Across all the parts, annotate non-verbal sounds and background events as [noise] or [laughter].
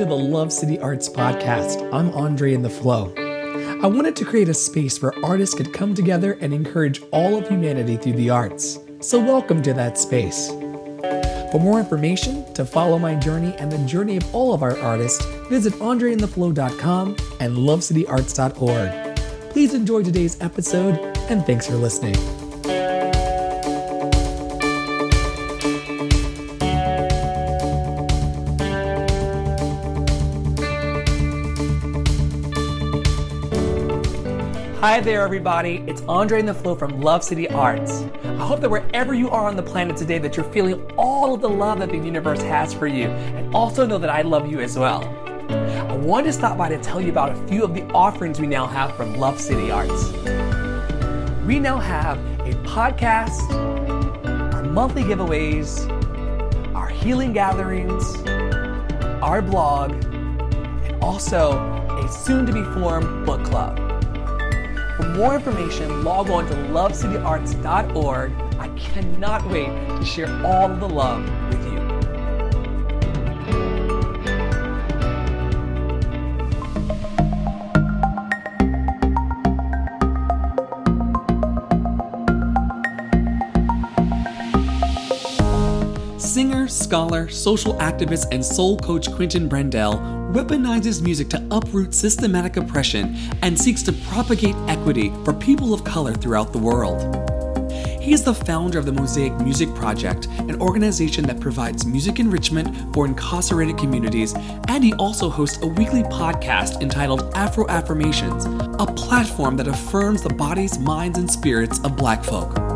to the Love City Arts Podcast. I'm Andre in the Flow. I wanted to create a space where artists could come together and encourage all of humanity through the arts. So, welcome to that space. For more information, to follow my journey and the journey of all of our artists, visit andreintheflow.com and lovecityarts.org. Please enjoy today's episode, and thanks for listening. Hi there, everybody. It's Andre in the Flow from Love City Arts. I hope that wherever you are on the planet today, that you're feeling all of the love that the universe has for you, and also know that I love you as well. I wanted to stop by to tell you about a few of the offerings we now have from Love City Arts. We now have a podcast, our monthly giveaways, our healing gatherings, our blog, and also a soon to be formed book club. For more information, log on to lovecityarts.org. I cannot wait to share all of the love scholar, social activist, and soul coach Quentin Brendel weaponizes music to uproot systematic oppression and seeks to propagate equity for people of color throughout the world. He is the founder of the Mosaic Music Project, an organization that provides music enrichment for incarcerated communities, and he also hosts a weekly podcast entitled Afro Affirmations, a platform that affirms the bodies, minds, and spirits of black folk.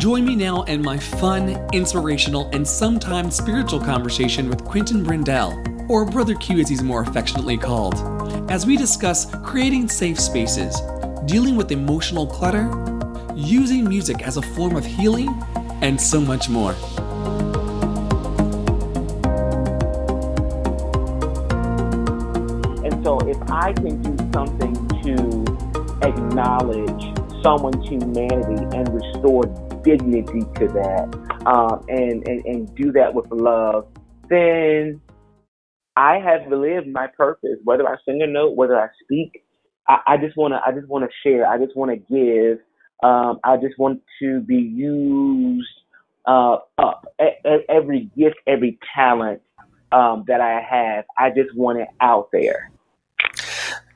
Join me now in my fun, inspirational, and sometimes spiritual conversation with Quentin Brindell, or Brother Q as he's more affectionately called, as we discuss creating safe spaces, dealing with emotional clutter, using music as a form of healing, and so much more. And so, if I can do something to acknowledge someone's humanity and restore dignity to that, um, and, and and do that with love, then I have lived my purpose. Whether I sing a note, whether I speak, I, just want to. I just want to share. I just want to give. Um, I just want to be used uh, up. every gift, every talent um, that I have, I just want it out there.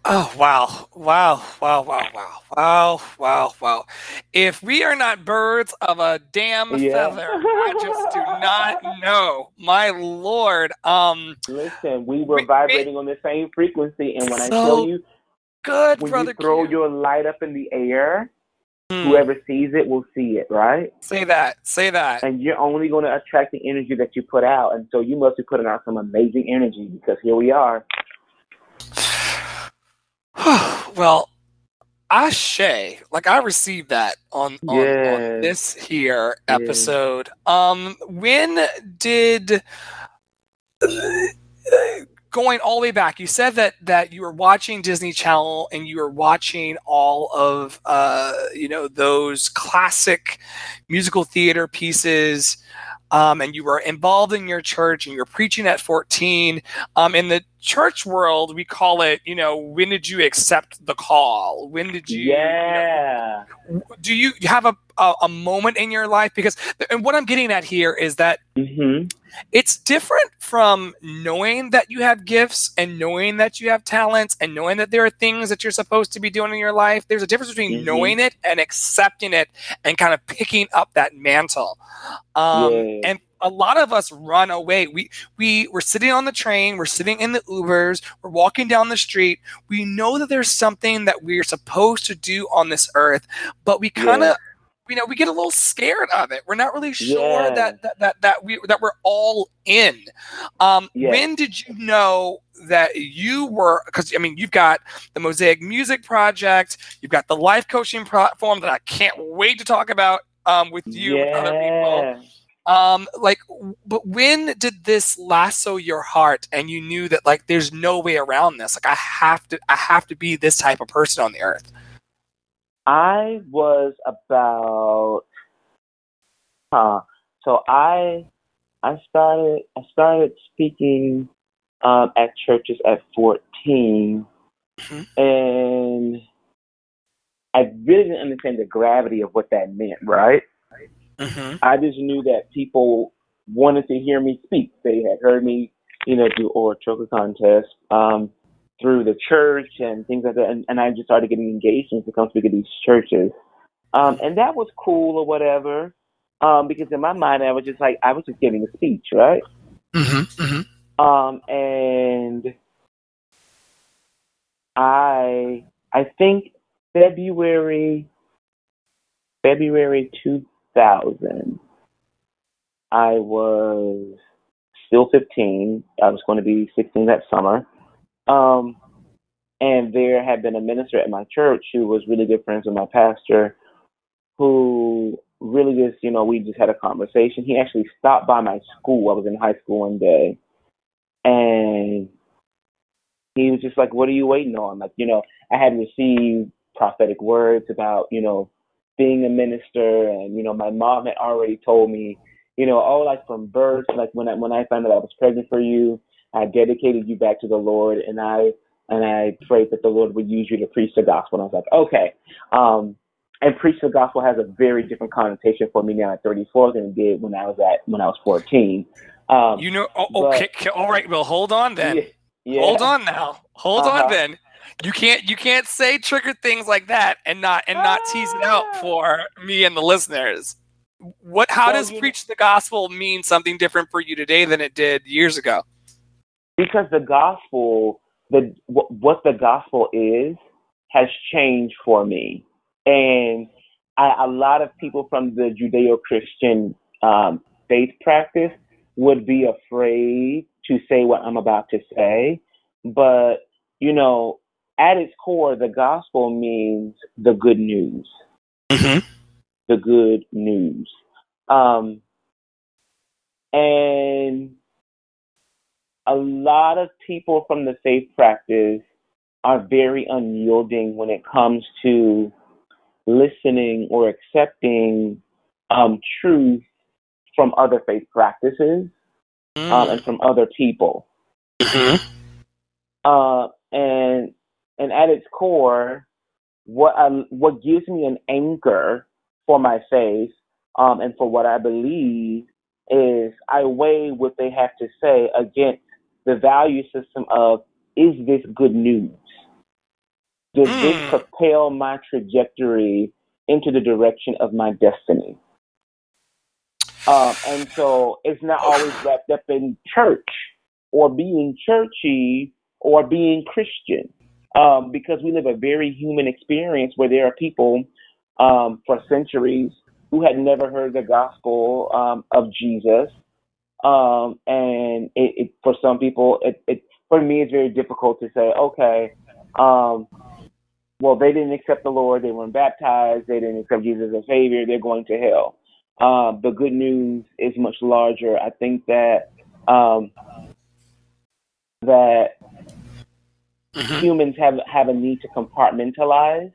Oh wow, wow, wow, wow, wow, wow, wow, wow! If we are not birds of a damn yeah. feather, I just do not know. My lord, um, listen, we were vibrating on the same frequency, and when so I tell you, good, when brother, you throw Q. your light up in the air, mm. whoever sees it will see it, right? Say that, say that, and you're only going to attract the energy that you put out, and so you must be putting out some amazing energy because here we are. [sighs] well, Ashe, like I received that on on, yes. on this here episode. Yes. Um, when did [sighs] going all the way back? You said that that you were watching Disney Channel and you were watching all of uh, you know those classic musical theater pieces um, and you were involved in your church and you're preaching at 14. Um, in the church world, we call it, you know, when did you accept the call? When did you? Yeah. You know, do you have a, a, a moment in your life? Because, and what I'm getting at here is that. Mm-hmm it's different from knowing that you have gifts and knowing that you have talents and knowing that there are things that you're supposed to be doing in your life. There's a difference between mm-hmm. knowing it and accepting it and kind of picking up that mantle. Um, yeah. And a lot of us run away. We we we're sitting on the train, we're sitting in the Ubers, we're walking down the street. We know that there's something that we're supposed to do on this earth, but we kind of yeah you know we get a little scared of it we're not really sure yeah. that, that that that we that we're all in um yeah. when did you know that you were because i mean you've got the mosaic music project you've got the life coaching platform that i can't wait to talk about um with you yeah. and other people um like but when did this lasso your heart and you knew that like there's no way around this like i have to i have to be this type of person on the earth I was about huh. So I I started I started speaking um, at churches at 14, Mhm. and I really didn't understand the gravity of what that meant. Right? Mm-hmm. I just knew that people wanted to hear me speak. They had heard me, you know, do oratorical contests um, through the church and things like that, and, and I just started getting engaged to come speak at these churches, um, and that was cool or whatever. Um, because in my mind, I was just like, I was just giving a speech, right? Mm-hmm. Mm-hmm. Um, and I, I think February, February 2000, I was still 15. I was going to be 16 that summer. Um, and there had been a minister at my church who was really good friends with my pastor, who really just, you know, we just had a conversation. He actually stopped by my school. I was in high school one day, and he was just like, "What are you waiting on?" Like, you know, I had received prophetic words about, you know, being a minister, and you know, my mom had already told me, you know, oh, like from birth, like when I when I found out I was pregnant for you, I dedicated you back to the Lord, and I and I prayed that the Lord would use you to preach the gospel. And I was like, okay. Um, and preach the gospel has a very different connotation for me now at 34 than it did when I was at when I was 14. Um, You know. Oh, but- okay. All right. Well, hold on then. yeah, yeah. Hold on now. Hold Uh-huh. on then. You can't you can't say trigger things like that and not and not tease it out Ah. for me and the listeners. What how does preach the gospel mean something different for you today than it did years ago? Because the gospel, the what, what the gospel is, has changed for me, and I, a lot of people from the Judeo-Christian um, faith practice would be afraid to say what I'm about to say, but you know, at its core, the gospel means the good news. Mm-hmm. the good news. Um, and a lot of people from the faith practice are very unyielding when it comes to listening or accepting um, truth from other faith practices um, and from other people. Mm-hmm. Uh, and and at its core, what I, what gives me an anchor for my faith um, and for what I believe is I weigh what they have to say against the value system of is this good news? Does this Mm. propel my trajectory into the direction of my destiny? Um, and so it's not always wrapped up in church or being churchy or being Christian um, because we live a very human experience where there are people um, for centuries who had never heard the gospel um, of Jesus. Um, and it, it, for some people, it, it, for me, it's very difficult to say, okay, um, well, they didn't accept the Lord, they weren't baptized, they didn't accept Jesus as Savior, they're going to hell. Uh, the good news is much larger. I think that um, that Mhm. humans have have a need to compartmentalize,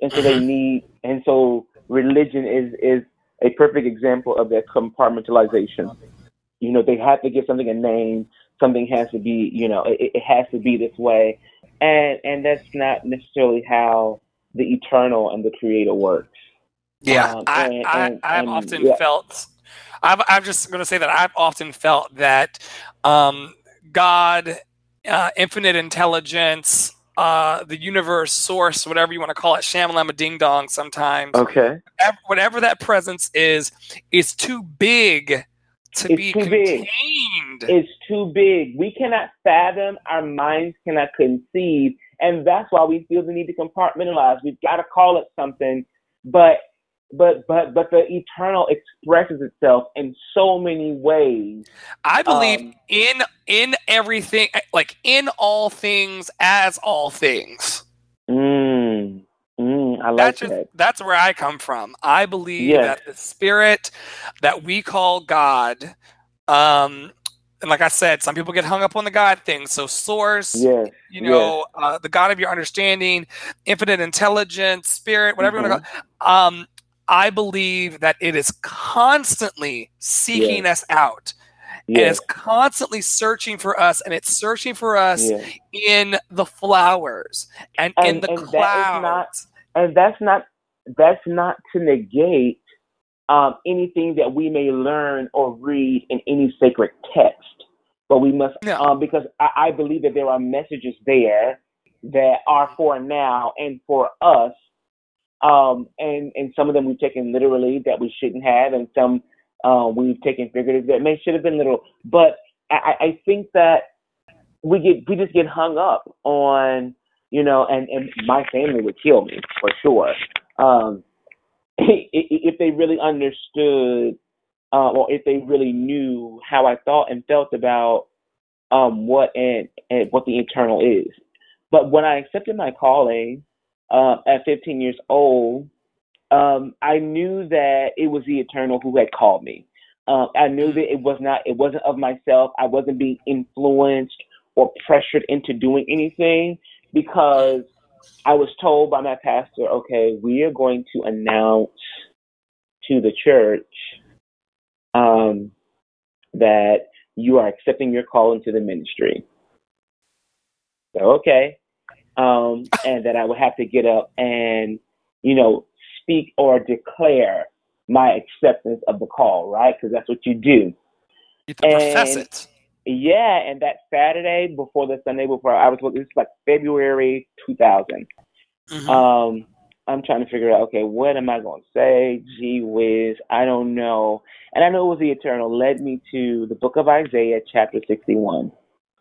and so they need, and so religion is is a perfect example of that compartmentalization. You know, they have to give something a name. Something has to be, you know, it, it has to be this way, and and that's not necessarily how the eternal and the creator works. Yeah, Um, I, and- I, and- I've and, often yeah. felt. I've, I'm just going to say that I've often felt that um, God, uh, infinite intelligence, uh, the universe, source, whatever you want to call it, shamalama ding dong. Sometimes, Okay. Ev- whatever that presence is, is too big to It's be too big. It's too big. We cannot fathom. Our minds cannot conceive, and that's why we feel the need to compartmentalize. We've got to call it something, but but but but the eternal expresses itself in so many ways. I believe Um, in in everything, like in all things, as all things. Mm, mm, I like that's just that. that's where I come from. I believe Yes. that the spirit that we call God, um, and like I said, some people get hung up on the God thing. So source, Yes. you know, uh, the God of your understanding, infinite intelligence, spirit, whatever you want to call. Um, I believe that it is constantly seeking us out. and it's constantly searching for us, and it's searching for us Yeah. in the flowers and, in the and clouds. And that's not that's not to negate um, anything that we may learn or read in any sacred text, but we must No. um, because I, I believe that there are messages there that are for now and for us, um, and and some of them we've taken literally that we shouldn't have, and some uh, we've taken figurative that may should have been literal. But I, I I think that we get we just get hung up on you know, and and my family would kill me for sure. Um, [laughs] if they really understood, uh, or if they really knew how I thought and felt about um, what and, and what the eternal is. But when I accepted my calling uh, at 15 years old, um, I knew that it was the eternal who had called me. Uh, I knew that it was not, it wasn't of myself. I wasn't being influenced or pressured into doing anything because I was told by my pastor, okay, we are going to announce to the church um, that you are accepting your call into the ministry. So, okay. Um, and that I would have to get up and, you know, speak or declare my acceptance of the call, right? Because that's what you do. You to profess it. Yeah, and that Saturday before the Sunday before I was looking, it's like February 2000. Mhm. Um, I'm trying to figure out, okay, what am I going to say? Gee whiz, I don't know. And I know it was the eternal led me to the book of Isaiah, chapter 61.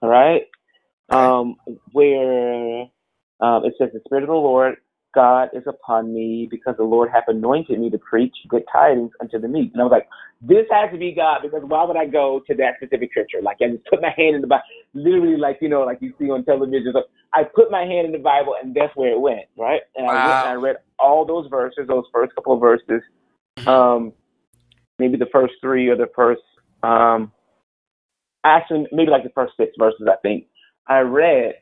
All right? Um, where um, it says, The Spirit of the Lord God is upon me because the Lord hath anointed me to preach good tidings unto the meek. And I was like, this has to be God because why would I go to that specific scripture? Like I just put my hand in the Bible, literally like, you know, like you see on television. So I put my hand in the Bible and that's where it went, right? And I went and I read all those verses, those first couple of verses. Mhm. Um, maybe the first three or the first, um, actually maybe like the first six verses, I think. I read.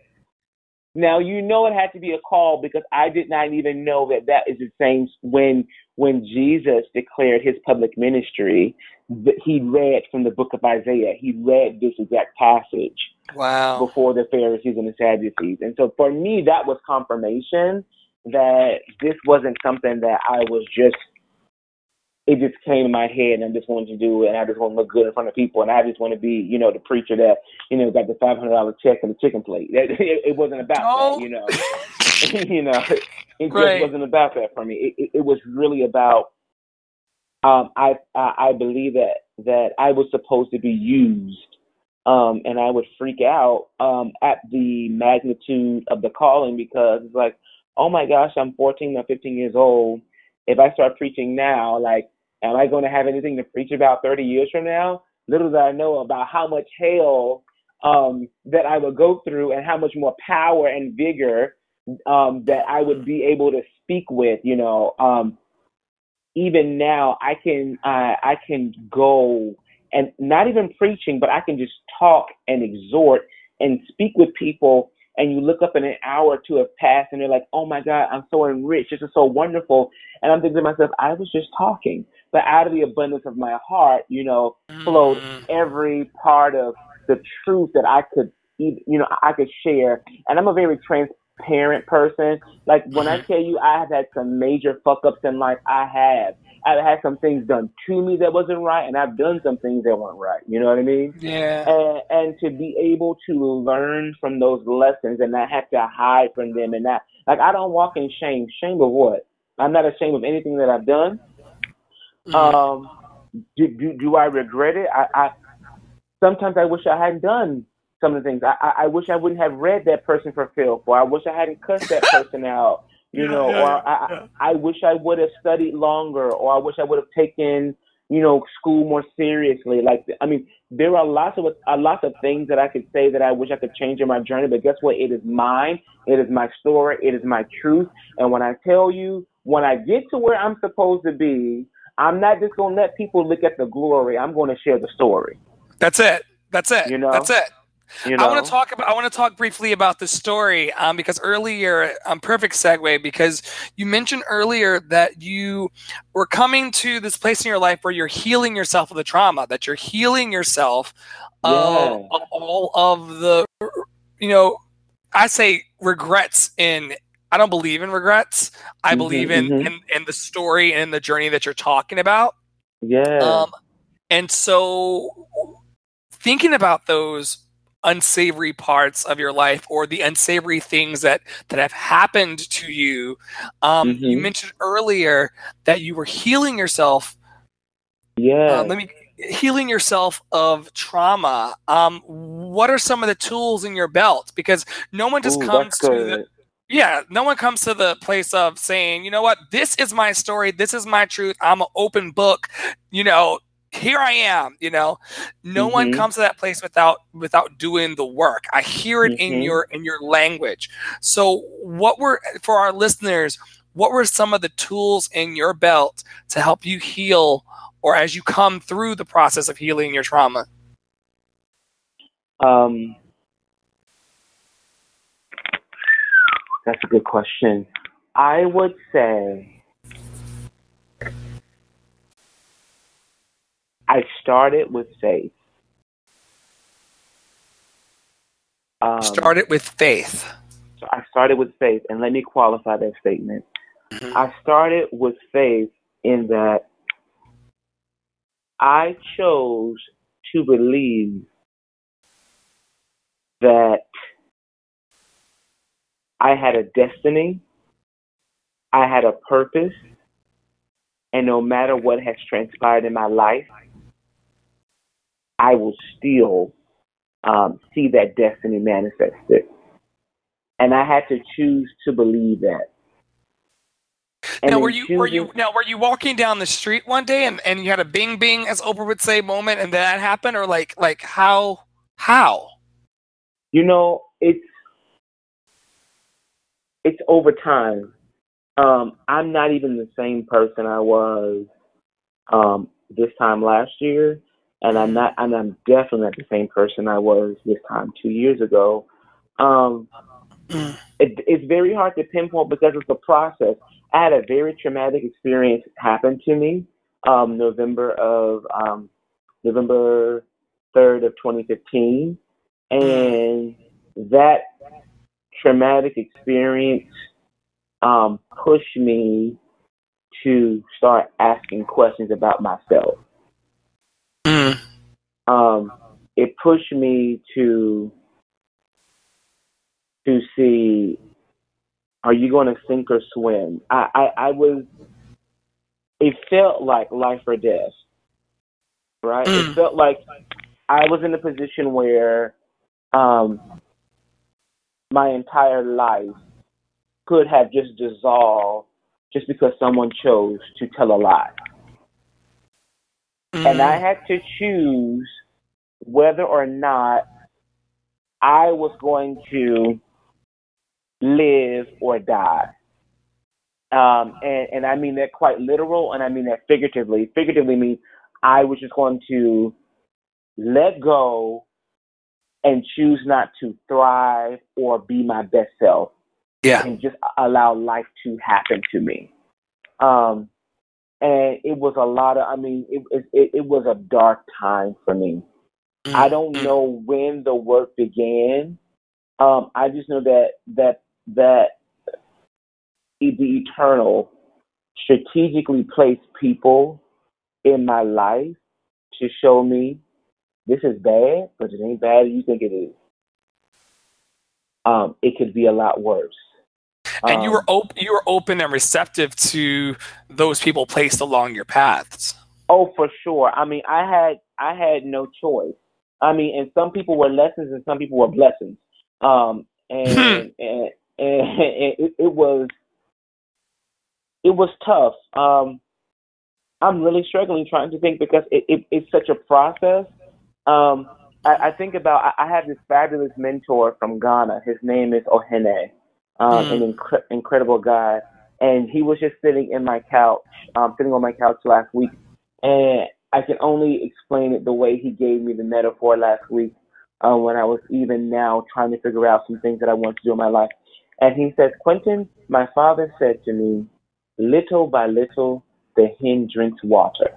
Now you know it had to be a call because I did not even know that that is the same when when Jesus declared his public ministry. that He read from the book of Isaiah. He read this exact passage Wow. before the Pharisees and the Sadducees. And so for me, that was confirmation that this wasn't something that I was just, it just came in my head and I just wanted to do it and I just want to look good in front of people and I just want to be, you know, the preacher that, you know, got the $500 check and the chicken plate. It, [laughs] it, it wasn't about No. that, you know. [laughs] you know, it Right. just wasn't about that for me. It, it, it was really about, um, I, I, I believe that, that I was supposed to be used um, and I would freak out um, at the magnitude of the calling because it's like, oh my gosh, I'm 14 or 15 years old. If I start preaching now, like, am I going to have anything to preach about 30 years from now? Little do I know about how much hell um, that I would go through and how much more power and vigor um, that I would be able to speak with. You know, um, even now, I can uh, I can go and not even preaching, but I can just talk and exhort and speak with people. And you look up in an hour or two have passed, and they're like, "Oh my God, I'm so enriched. This is so wonderful." And I'm thinking to myself, "I was just talking, but out of the abundance of my heart, you know, flowed Mhm. every part of the truth that I could, you know, I could share. And I'm a very transparent person. Like when I tell you, I have had some major fuck ups in life. I have. I've had some things done to me that wasn't right, and I've done some things that weren't right. You know what I mean? Yeah. and, and to be able to learn from those lessons and not have to hide from them and not like I don't walk in shame. Shame of what? I'm not ashamed of anything that I've done. Mhm. Um, do, do do I regret it? I, I sometimes I wish I hadn't done some of the things. I, I I wish I wouldn't have read that person for filth, or I wish I hadn't cussed that person [laughs] out. You Yeah, know, yeah, or I, yeah. I I wish I would have studied longer, or I wish I would have taken you know school more seriously. Like I mean, there are lots of uh, lots of things that I could say that I wish I could change in my journey. But guess what? It is mine. It is my story. It is my truth. And when I tell you, when I get to where I'm supposed to be, I'm not just gonna let people look at the glory. I'm going to share the story. That's it. That's it. You know? That's it. You know? I want to talk about. I want to talk briefly about the story um, because earlier, um, perfect segue because you mentioned earlier that you were coming to this place in your life where you're healing yourself of the trauma, that you're healing yourself of, Yeah. of all of the, you know, I say regrets in. I don't believe in regrets. I Mhm, believe in, mhm. in in the story and in the journey that you're talking about. Yeah. Um, and so, thinking about those unsavory parts of your life or the unsavory things that that have happened to you, um, you Mhm. mentioned earlier that you were healing yourself. yeah. Uh, let me healing yourself of trauma. Um, what are some of the tools in your belt? Because no one just Ooh, comes to the. Yeah, no one comes to the place of saying, you know what, this is my story, this is my truth, I'm an open book, you know, here I am, you know. No one Mhm. comes to that place without without doing the work. I hear it in Mhm. your in your language. So what were for our listeners, what were some of the tools in your belt to help you heal or as you come through the process of healing your trauma? Um, that's a good question. I would say I started with faith. Um, Started with faith. So I started with faith, and let me qualify that statement. Mhm. I started with faith in that I chose to believe that I had a destiny, I had a purpose, and no matter what has transpired in my life, I will still um, see that destiny manifested. And I had to choose to believe that. And now were you were you now were you walking down the street one day and, and you had a bing bing as Oprah would say moment and that happened or like like how how You know, it's it's over time. Um, I'm not even the same person I was um, this time last year, and I'm not, and I'm definitely not the same person I was this time two years ago. Um, [clears throat] it, it's very hard to pinpoint because it's a process. I had a very traumatic experience happen to me um, November of um, November third of 2015, and that traumatic experience um, pushed me to start asking questions about myself. Mm. Um, it pushed me to to see are you going to sink or swim? I, I, I was it felt like life or death. Right? Mm. It felt like I was in a position where um, my entire life could have just dissolved just because someone chose to tell a lie. And I had to choose whether or not I was going to live or die. Um, and, and I mean that quite literal, and I mean that figuratively. Figuratively means I was just going to let go and choose not to thrive or be my best self yeah and just allow life to happen to me. Um, and it was a lot of, I mean, it, it, it was a dark time for me. I don't Mm. know when the work began. Um, I just know that that that the eternal strategically placed people in my life to show me this is bad, but it ain't bad as you think it is. Um, it could be a lot worse. and you Um, were open you were open and receptive to those people placed along your paths Oh, for sure. I mean, I had I had no choice. I mean, and some people were lessons, and some people were blessings. Um, and and, and it, it was it was tough. Um, I'm really struggling trying to think because it, it, it's such a process. Um, I, I think about I, I have this fabulous mentor from Ghana. His name is Ohene, um, Mm. an incre- incredible guy. And he was just sitting in my couch, um, sitting on my couch last week, and I can only explain it the way he gave me the metaphor last week. uh, when I was even now trying to figure out some things that I want to do in my life. And he says, Quentin, my father said to me, little by little, the hen drinks water.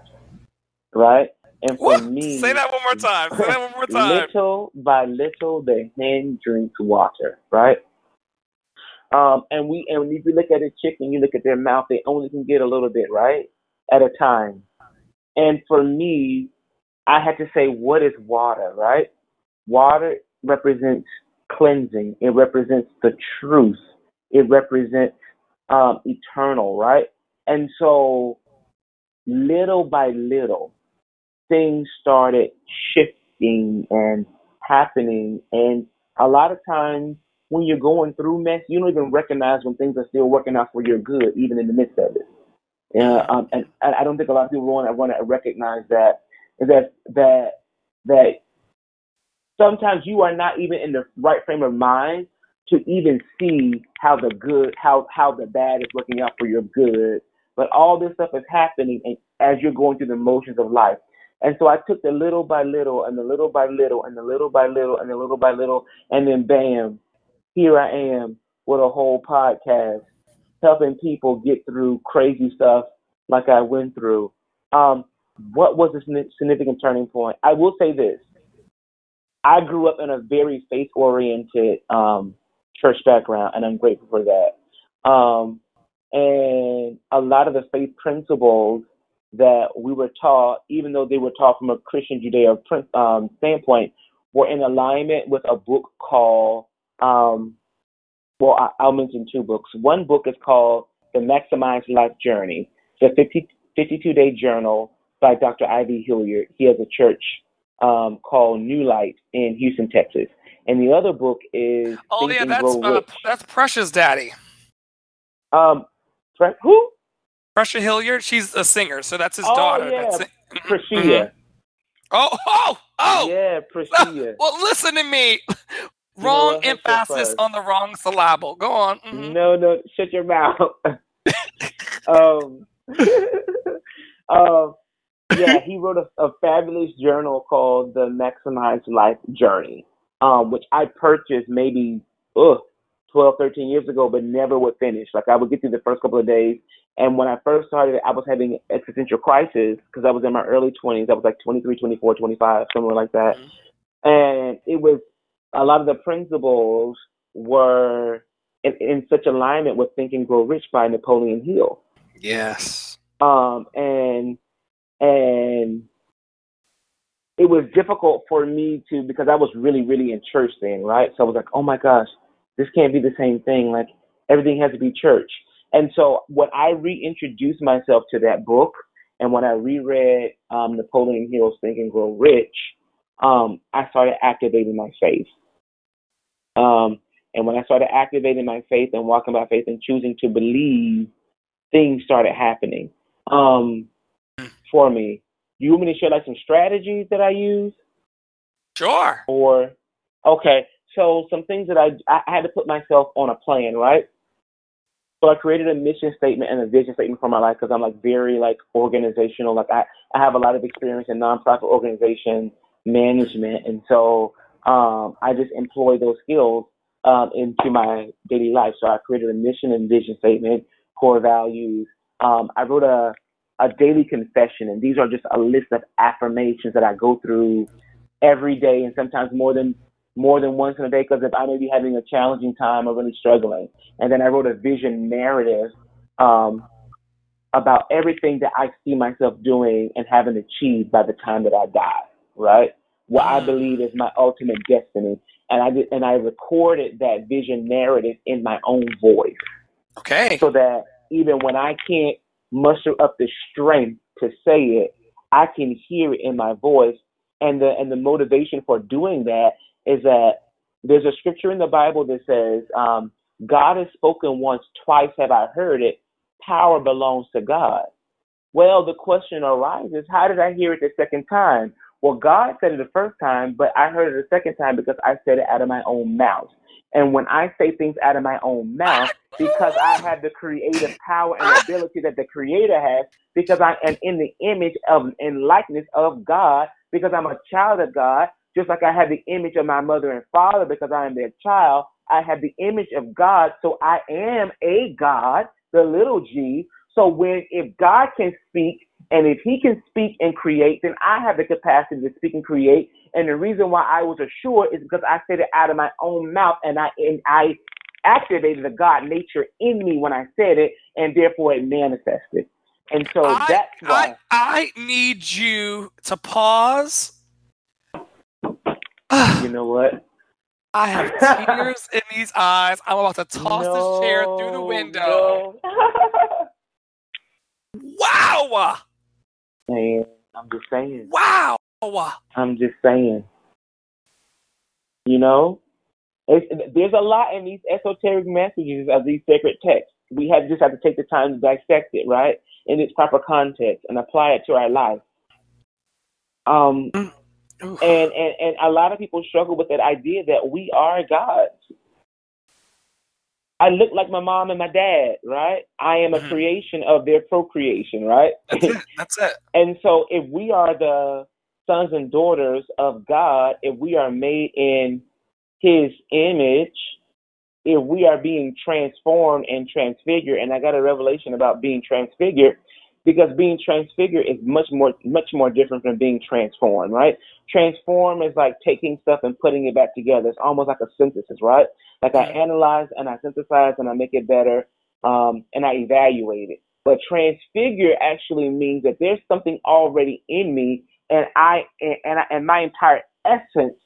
Right? And for What? me, Say that one more time. Say that one more time. little by little, the hen drinks water. Right? Um, and we and if you look at a chicken, you look at their mouth, they only can get a little bit, right? At a time. And for me, I had to say, what is water, right? Water represents cleansing. It represents the truth. It represents um, eternal, right? And so, little by little, things started shifting and happening. And a lot of times, when you're going through mess, you don't even recognize when things are still working out for your good, even in the midst of it. Yeah, um, and, I don't think a lot of people want to want to recognize that that that that sometimes you are not even in the right frame of mind to even see how the good how how the bad is working out for your good. But all this stuff is happening as you're going through the motions of life. And so I took the little by little and the little by little and the little by little and the little by little and then bam, here I am with a whole podcast helping people get through crazy stuff like I went through. Um, what was signi- significant turning point? I will say this. I grew up in a very faith oriented um, church background, and I'm grateful for that. Um, and a lot of the faith principles that we were taught, even though they were taught from a Christian Judeo um, standpoint, were in alignment with a book called, um, well, I- I'll mention two books. One book is called The Maximized Life Journey, the 50, 52 day journal by Dr. I.V. Hilliard. He has a church um, called New Light in Houston, Texas. And the other book is Oh Think yeah, that's uh, that's Precious Daddy. Um, who? Precious Hilliard. She's a singer, so that's his Oh, daughter. yeah, That's it. Prashia. Oh, oh, oh! Yeah, Priscilla. [laughs] Well, listen to me. [laughs] Wrong what? Emphasis on the wrong syllable. Go on. Mhm. No, no, shut your mouth. [laughs] um, um, yeah, he wrote a, a fabulous journal called The Maximized Life Journey, um, which I purchased maybe ugh, 12, 13 years ago, but never would finish. Like I would get through the first couple of days, and when I first started, I was having existential crisis because I was in my early 20s. I was like 23, 24, 25, somewhere like that. Mhm. And it was a lot of the principles were in, in such alignment with Think and Grow Rich by Napoleon Hill. Yes. Um, and and it was difficult for me to because I was really, really in church then, right? So I was like, oh my gosh, this can't be the same thing. Like everything has to be church. And so when I reintroduced myself to that book, and when I reread um, Napoleon Hill's Think and Grow Rich, um, I started activating my faith. Um, and when I started activating my faith and walking by faith and choosing to believe, things started happening um, for me. You want me to share like some strategies that I use, Sure. or okay? So some things that I I had to put myself on a plan, right? So I created a mission statement and a vision statement for my life because I'm like very like organizational. Like I I have a lot of experience in nonprofit organization management, and so um, I just employ those skills um, into my daily life. So I created a mission and vision statement, core values. Um, I wrote a a daily confession, and these are just a list of affirmations that I go through every day, and sometimes more than more than once in a day. Because if I may be having a challenging time or really struggling, and then I wrote a vision narrative um, about everything that I see myself doing and having achieved by the time that I die. Right, what I believe is my ultimate destiny, and I did, and I recorded that vision narrative in my own voice Okay. so that even when I can't muster up the strength to say it, I can hear it in my voice. And the and the motivation for doing that is that there's a scripture in the Bible that says, um, "God has spoken once, twice have I heard it. Power belongs to God." Well, the question arises: How did I hear it the second time? Well, God said it the first time, but I heard it the second time because I said it out of my own mouth. And when I say things out of my own mouth, because I have the creative power and ability that the Creator has, because I am in the image of and likeness of God, because I'm a child of God, just like I have the image of my mother and father because I am their child, I have the image of God, so I am a God, the little g. So when if God can speak and if he can speak and create, then I have the capacity to speak and create. And the reason why I was assured is because I said it out of my own mouth and I and I activated the God nature in me when I said it, and therefore it manifested. And so I, that's why I, I need you to pause. You know what? [sighs] I have tears in these eyes. I'm about to toss no, this chair through the window. No. [laughs] Wow! Man, I'm just saying. Wow! I'm just saying. You know, it's, there's a lot in these esoteric messages of these sacred texts. We have just have to take the time to dissect it, right, in its proper context and apply it to our life. Um, Mm. And, and and a lot of people struggle with that idea that we are gods. I look like my mom and my dad, right? I am a Mhm. creation of their procreation, right? That's it. [laughs] That's it. And so, if we are the sons and daughters of God, if we are made in His image, if we are being transformed and transfigured, and I got a revelation about being transfigured, because being transfigured is much more, much more different from being transformed, right? Transform is like taking stuff and putting it back together. It's almost like a synthesis, right? Like I analyze and I synthesize and I make it better, um, and I evaluate it. But transfigure actually means that there's something already in me, and I and and, I, and my entire essence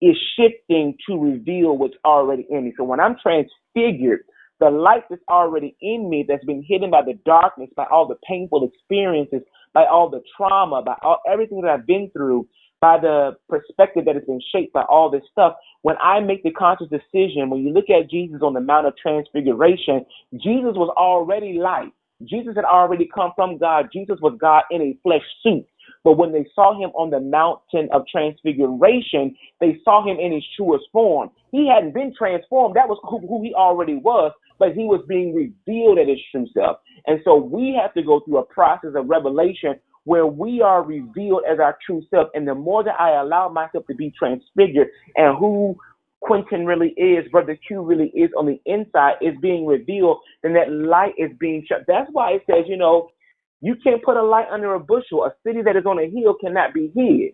is shifting to reveal what's already in me. So when I'm transfigured, the light that's already in me that's been hidden by the darkness, by all the painful experiences, by all the trauma, by all everything that I've been through, by the perspective that has been shaped by all this stuff. When I make the conscious decision, when you look at Jesus on the Mount of Transfiguration, Jesus was already light. Jesus had already come from God. Jesus was God in a flesh suit. But when they saw him on the mountain of transfiguration, they saw him in his truest form. He hadn't been transformed. That was who, who he already was, but he was being revealed at his true self. And so we have to go through a process of revelation where we are revealed as our true self. And the more that I allow myself to be transfigured and who Quentin really is, Brother Q really is on the inside is being revealed, then that light is being shut. That's why it says, you know, you can't put a light under a bushel. A city that is on a hill cannot be hid.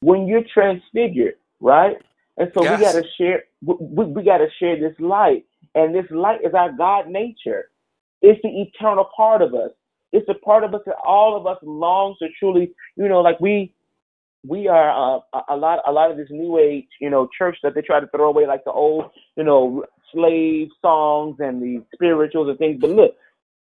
When you're transfigured, right? And so Yes. we gotta share. We, we, we gotta share this light, and this light is our God nature. It's the eternal part of us. It's the part of us that all of us longs to truly, you know, like we we are uh, a- a lot a lot of this new age, you know, church that they try to throw away like the old, you know, slave songs and the spirituals and things. But look,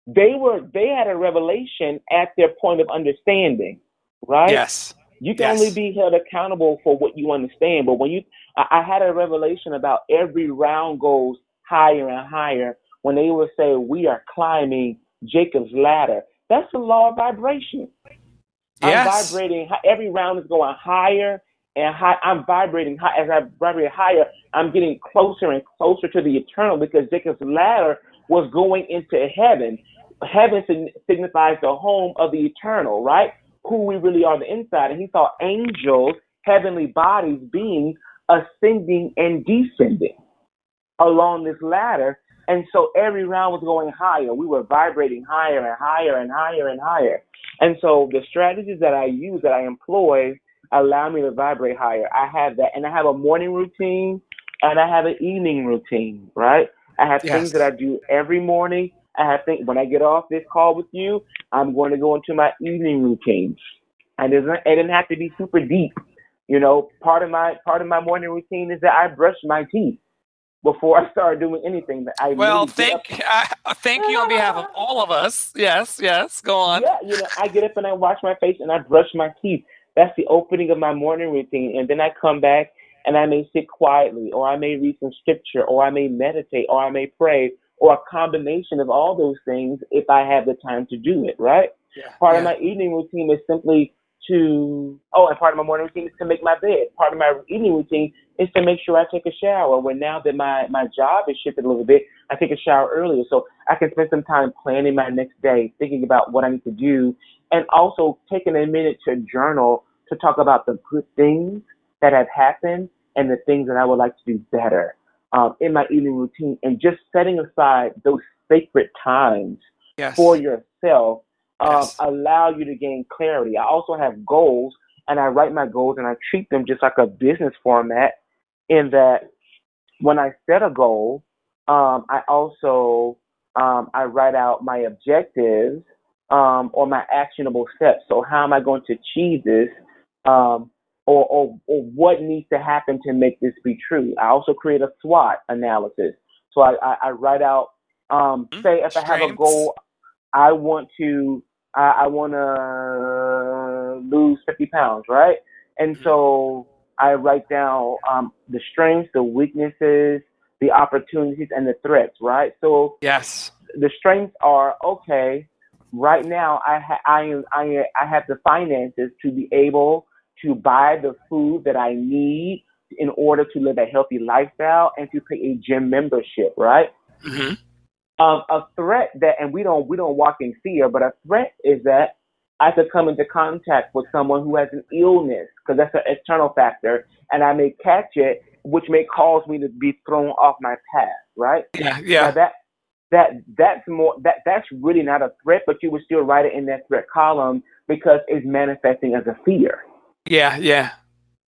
they were they had a revelation at their point of understanding, right? Yes. You can Yes. only be held accountable for what you understand. But when you, I, I had a revelation about every round goes higher and higher. When they would say we are climbing Jacob's ladder, that's the law of vibration. I'm vibrating. Every round is going higher and high. I'm vibrating high. As I vibrate higher, I'm getting closer and closer to the eternal because Jacob's ladder was going into heaven. Heaven signifies the home of the eternal, right? Who we really are on the inside. And he saw angels, heavenly bodies, beings ascending and descending along this ladder. And so every round was going higher. We were vibrating higher and higher and higher and higher. And so the strategies that I use, that I employ, allow me to vibrate higher. I have that. And I have a morning routine and I have an evening routine, right? I have Yes. things that I do every morning. I have things when I get off this call with you, I'm going to go into my evening routine. And it doesn't, it doesn't have to be super deep. You know, part of my part of my morning routine is that I brush my teeth before I start doing anything. That I Well, literally thank uh, thank you on behalf of all of us. Yes. Yes. Go on. Yeah, you know, I get up and I wash my face and I brush my teeth. That's the opening of my morning routine. And then I come back and I may sit quietly, or I may read some scripture, or I may meditate, or I may pray, or a combination of all those things if I have the time to do it, right? Yeah. Part yeah. of my evening routine is simply to, oh, and part of my morning routine is to make my bed. Part of my evening routine is to make sure I take a shower. When now that my, my job is shifted a little bit, I take a shower earlier so I can spend some time planning my next day, thinking about what I need to do, and also taking a minute to journal to talk about the good things that have happened and the things that I would like to do better um, in my evening routine, and just setting aside those sacred times Yes. for yourself um, Yes. allow you to gain clarity. I also have goals, and I write my goals and I treat them just like a business format. In that, when I set a goal, um, I also um, I write out my objectives um, or my actionable steps. So how am I going to achieve this? Um, or, or, or what needs to happen to make this be true? I also create a SWOT analysis. So I, I, I write out, um, Mhm. say if I have a goal, I want to, I, I want to lose 50 pounds, right? And Mhm. so I write down um, the strengths, the weaknesses, the opportunities, and the threats, right? So Yes. the strengths are okay. Right now, I ha- I am I I have the finances to be able to buy the food that I need in order to live a healthy lifestyle and to pay a gym membership, right? hmm Um, a threat that, and we don't we don't walk in fear, but a threat is that I could come into contact with someone who has an illness because that's an external factor, and I may catch it, which may cause me to be thrown off my path, right? Yeah. Now Yeah. that that that's more that that's really not a threat, but you would still write it in that threat column because it's manifesting as a fear. Yeah. Yeah.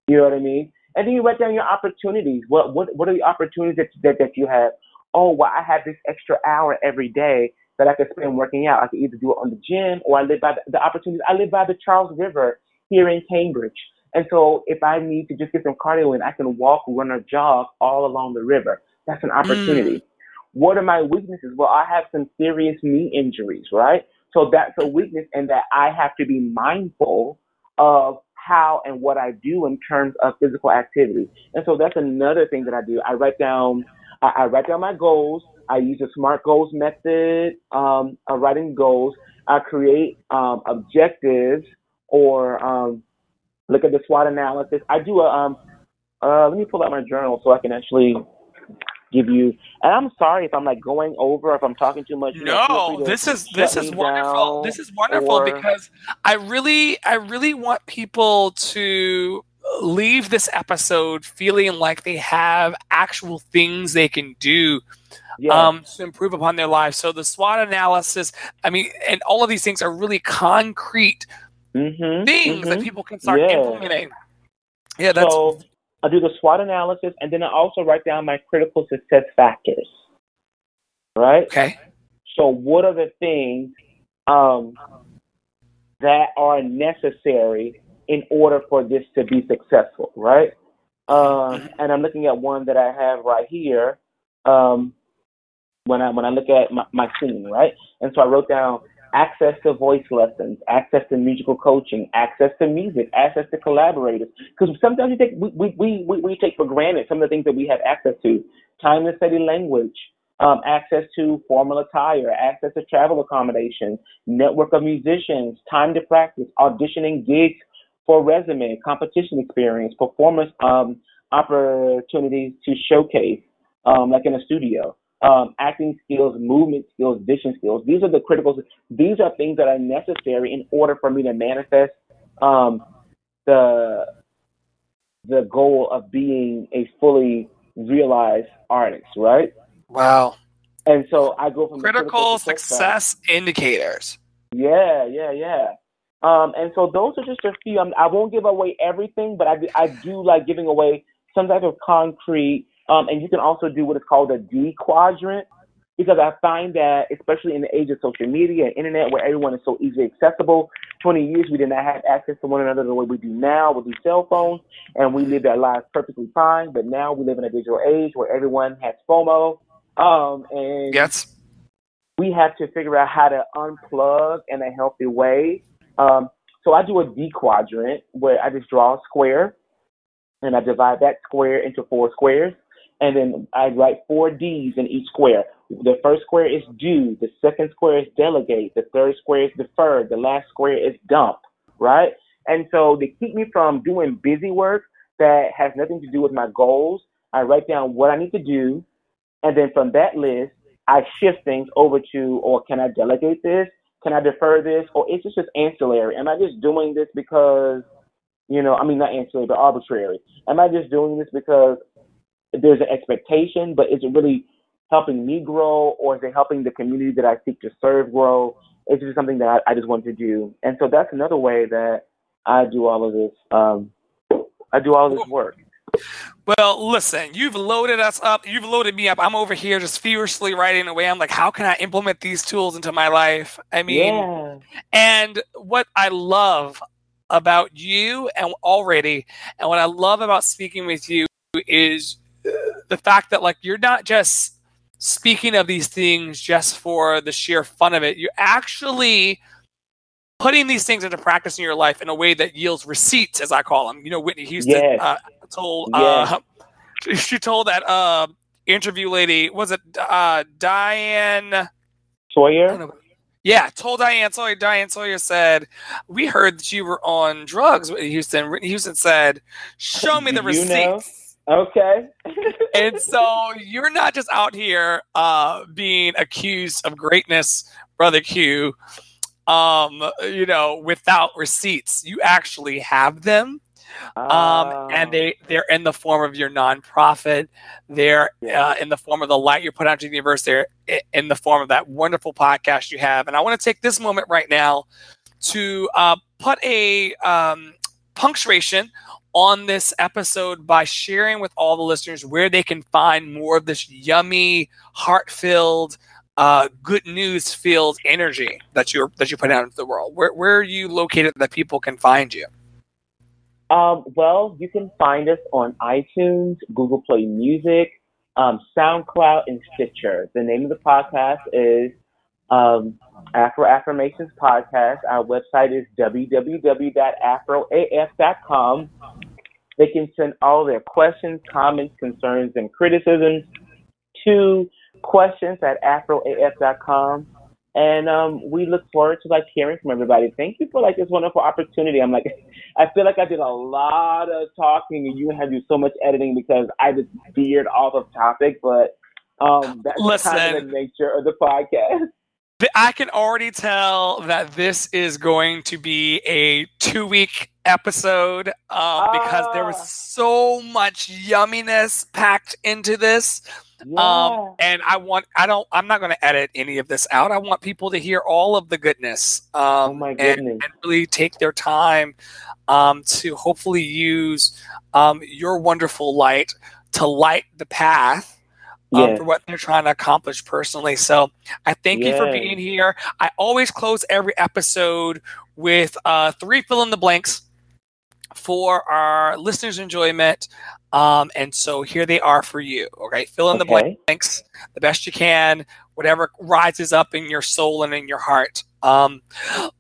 You know what I mean? And then you write down your opportunities. What what what are the opportunities that that, that you have? Oh, well, I have this extra hour every day that I could spend working out. I could either do it on the gym or I live by the, the opportunities. I live by the Charles River here in Cambridge. And so if I need to just get some cardio in, I can walk, run, or jog all along the river. That's an opportunity. Mm. What are my weaknesses? Well, I have some serious knee injuries, right? So that's a weakness and that I have to be mindful of how and what I do in terms of physical activity. And so that's another thing that I do. I write down, I, I write down my goals. I use the SMART goals method um, of writing goals. I create um, objectives or um, look at the SWOT analysis. I do a, um, uh, let me pull out my journal so I can actually give you, and I'm sorry if I'm like going over, if I'm talking too much. you know, feel No, to this is this is wonderful. This is wonderful or- because I really I really want people to leave this episode feeling like they have actual things they can do Yeah. um, to improve upon their lives. So the SWOT analysis, I mean, and all of these things are really concrete mm-hmm, things that mhm. people can start Yeah. implementing. Yeah, that's so I do the SWOT analysis, and then I also write down my critical success factors. Right. okay. So what are the things um, that are necessary in order for this to be successful? Right. Um, and I'm looking at one that I have right here. Um, when I when I look at my, my scene, right? And so I wrote down access to voice lessons, access to musical coaching, access to music, access to collaborators. Because sometimes we take we, we, we, we, we take for granted some of the things that we have access to. Time to study language, um, access to formal attire, access to travel accommodations, network of musicians, time to practice, auditioning gigs for resume, competition experience, performance um, opportunities to showcase, um, like in a studio um, acting skills, movement skills, vision skills. These are the critical. These are things that are necessary in order for me to manifest um, the the goal of being a fully realized artist, right? Wow. And so I go from the Critical side- success indicators. Yeah, yeah, yeah. Um, and so those are just a few. I'm, I won't give away everything, but I, do- I do like giving away some type of concrete. Um, and you can also do what is called a D quadrant because I find that, especially in the age of social media and internet where everyone is so easily accessible, 20 years we did not have access to one another the way we do now with these cell phones, and we lived our lives perfectly fine. But now we live in a digital age where everyone has FOMO. Um, and Yes. we have to figure out how to unplug in a healthy way. Um, so I do a D quadrant where I just draw a square and I divide that square into four squares. And then I write four D's in each square. The first square is do, the second square is delegate, the third square is defer, the last square is dump, right? And so to keep me from doing busy work that has nothing to do with my goals, I write down what I need to do. And then from that list, I shift things over to, or can I delegate this? Can I defer this? Or is this just ancillary? Am I just doing this because You know, I mean, not ancillary, but arbitrary. Am I just doing this because there's an expectation, but is it really helping me grow or is it helping the community that I seek to serve grow? It's just something that I, I just want to do. And so that's another way that I do all of this. Um, I do all this work. Well, listen, you've loaded us up. You've loaded me up. I'm over here just furiously writing away. I'm like, how can I implement these tools into my life? I mean, yeah. and what I love about you and already, and what I love about speaking with you is the fact that like you're not just speaking of these things just for the sheer fun of it. You're actually putting these things into practice in your life in a way that yields receipts, as I call them. You know, Whitney Houston Yes. uh, told Yes. uh, [laughs] she told that uh, interview lady was it uh, Diane? Sawyer? Yeah, told Diane Sawyer. Diane Sawyer said, "We heard that you were on drugs." Whitney Houston. Whitney Houston said, "Show me the you know? receipts." Okay. and so [laughs] you're not just out here uh, being accused of greatness, brother Q. Um, you know, without receipts, you actually have them, um, Ah. and they they're in the form of your nonprofit. They're Yeah. uh, in the form of the light you put out to the universe. They're in the form of that wonderful podcast you have. And I want to take this moment right now to uh, put a um, punctuation on this episode by sharing with all the listeners where they can find more of this yummy, heart-filled, uh, good news filled energy that you that you put out into the world. Where where are you located that people can find you? Um, well, you can find us on iTunes, Google Play Music, um, SoundCloud, and Stitcher. The name of the podcast is um, Afro Affirmations Podcast. Our website is www.afroaf.com. They can send all their questions, comments, concerns, and criticisms to questions at afroaf.com. And um, we look forward to like hearing from everybody. Thank you for like this wonderful opportunity. I'm like, [laughs] I feel like I did a lot of talking, and you had to do so much editing because I just veered off of topic. But um, that's kind of the nature of the podcast. [laughs] I can already tell that this is going to be a two week episode um, because there Ah. was so much yumminess packed into this. Yeah. Um, and I want, I don't, I'm not going to edit any of this out. I want people to hear all of the goodness. Um, Oh my and- goodness. And, really take their time um, to hopefully use um, your wonderful light to light the path um, Yes. for what they're trying to accomplish personally. So I thank you for being here. I always close every episode with uh, three fill in the blanks for our listeners' enjoyment. Um, and so here they are for you. Okay, fill in the blanks the best you can, whatever rises up in your soul and in your heart. Um,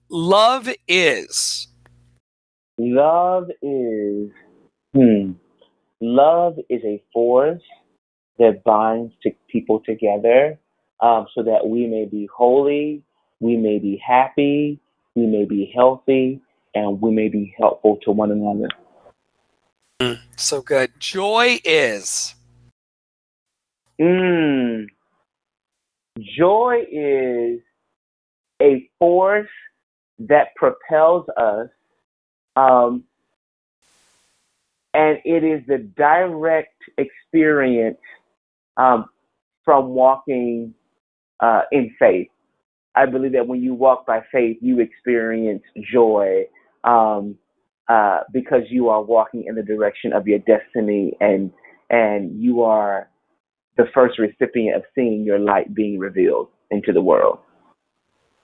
love is. Love is, hmm, love is a force that binds to people together um, so that we may be holy, we may be happy, we may be healthy, and we may be helpful to one another. So good. Joy is. Mm. Joy is a force that propels us, um, and it is the direct experience um, from walking uh, in faith. I believe that when you walk by faith, you experience joy um, uh, because you are walking in the direction of your destiny, and and you are the first recipient of seeing your light being revealed into the world.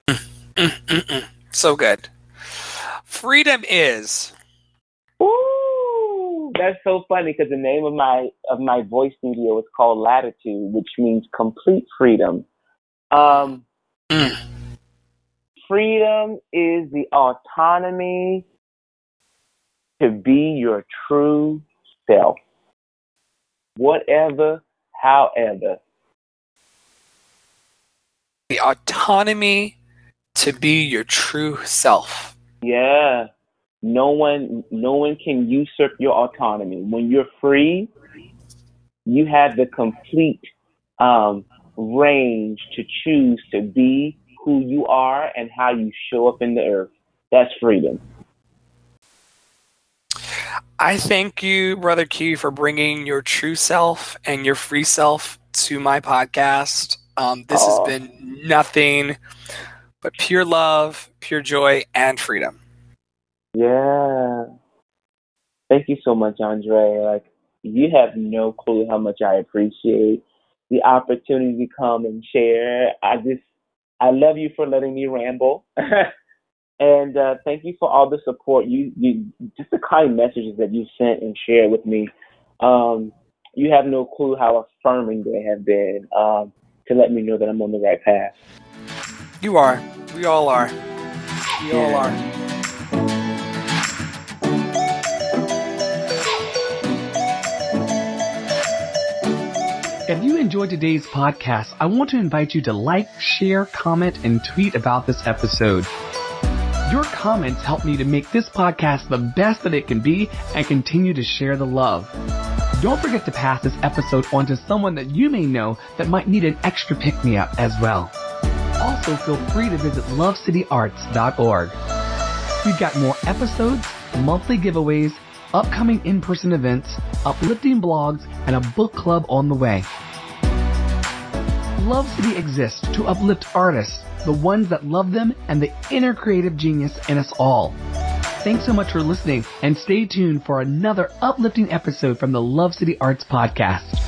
Mm-mm-mm. [laughs] So good. Freedom is. Ooh, that's so funny because the name of my of my voice studio is called Latitude, which means complete freedom. Um, Mm. Freedom is the autonomy to be your true self, whatever, however. The autonomy to be your true self. Yeah. No one no one can usurp your autonomy. When you're free, you have the complete um, range to choose to be who you are and how you show up in the earth. That's freedom. I thank you, Brother Q, for bringing your true self and your free self to my podcast. Um, this oh. has been nothing but pure love, pure joy, and freedom. Yeah. Thank you so much, Andre. Like, you have no clue how much I appreciate the opportunity to come and share. I just, I love you for letting me ramble. [laughs] and uh, thank you for all the support you, you, just the kind messages that you sent and shared with me. Um, you have no clue how affirming they have been um, to let me know that I'm on the right path. You are. We all are. We yeah. all are. If you enjoyed today's podcast, I want to invite you to like, share, comment, and tweet about this episode. Your comments help me to make this podcast the best that it can be and continue to share the love. Don't forget to pass this episode on to someone that you may know that might need an extra pick me up as well also feel free to visit lovecityarts.org. We've got more episodes, monthly giveaways, upcoming in-person events, uplifting blogs, and a book club on the way. Love City exists to uplift artists, the ones that love them, and the inner creative genius in us all. Thanks so much for listening, and stay tuned for another uplifting episode from the Love City Arts Podcast.